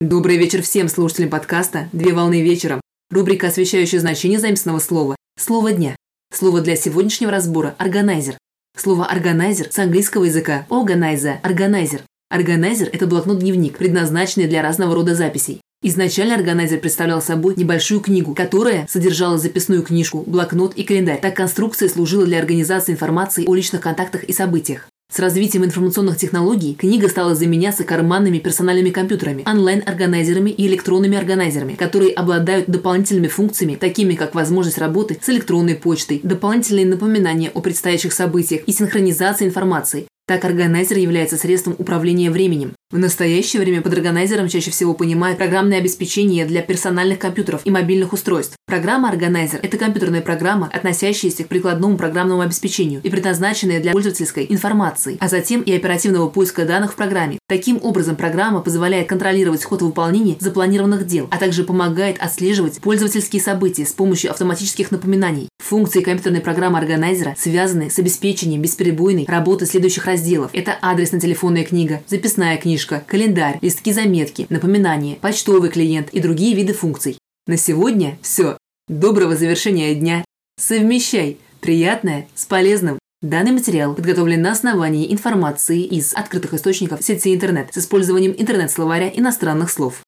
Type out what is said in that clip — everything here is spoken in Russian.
Добрый вечер всем слушателям подкаста «Две волны вечером». Рубрика, освещающая значение заместного слова «Слово дня». Слово для сегодняшнего разбора – «органайзер». Слово «органайзер» с английского языка «organizer» – «органайзер». Органайзер – это блокнот-дневник, предназначенный для разного рода записей. Изначально органайзер представлял собой небольшую книгу, которая содержала записную книжку, блокнот и календарь. Так конструкция служила для организации информации о личных контактах и событиях. С развитием информационных технологий книга стала заменяться карманными персональными компьютерами, онлайн-органайзерами и электронными органайзерами, которые обладают дополнительными функциями, такими как возможность работы с электронной почтой, дополнительные напоминания о предстоящих событиях и синхронизация информации, так органайзер является средством управления временем. В настоящее время под органайзером чаще всего понимают программное обеспечение для персональных компьютеров и мобильных устройств. Программа органайзер – это компьютерная программа, относящаяся к прикладному программному обеспечению и предназначенная для пользовательской информации, а затем и оперативного поиска данных в программе. Таким образом, программа позволяет контролировать ход выполнения запланированных дел, а также помогает отслеживать пользовательские события с помощью автоматических напоминаний. Функции компьютерной программы органайзера связаны с обеспечением бесперебойной работы следующих разделов. Это адресная-телефонная книга, записная книжка, календарь, листки заметки, напоминания, почтовый клиент и другие виды функций. На сегодня все. Доброго завершения дня. Совмещай приятное с полезным. Данный материал подготовлен на основании информации из открытых источников сети интернет с использованием интернет-словаря иностранных слов.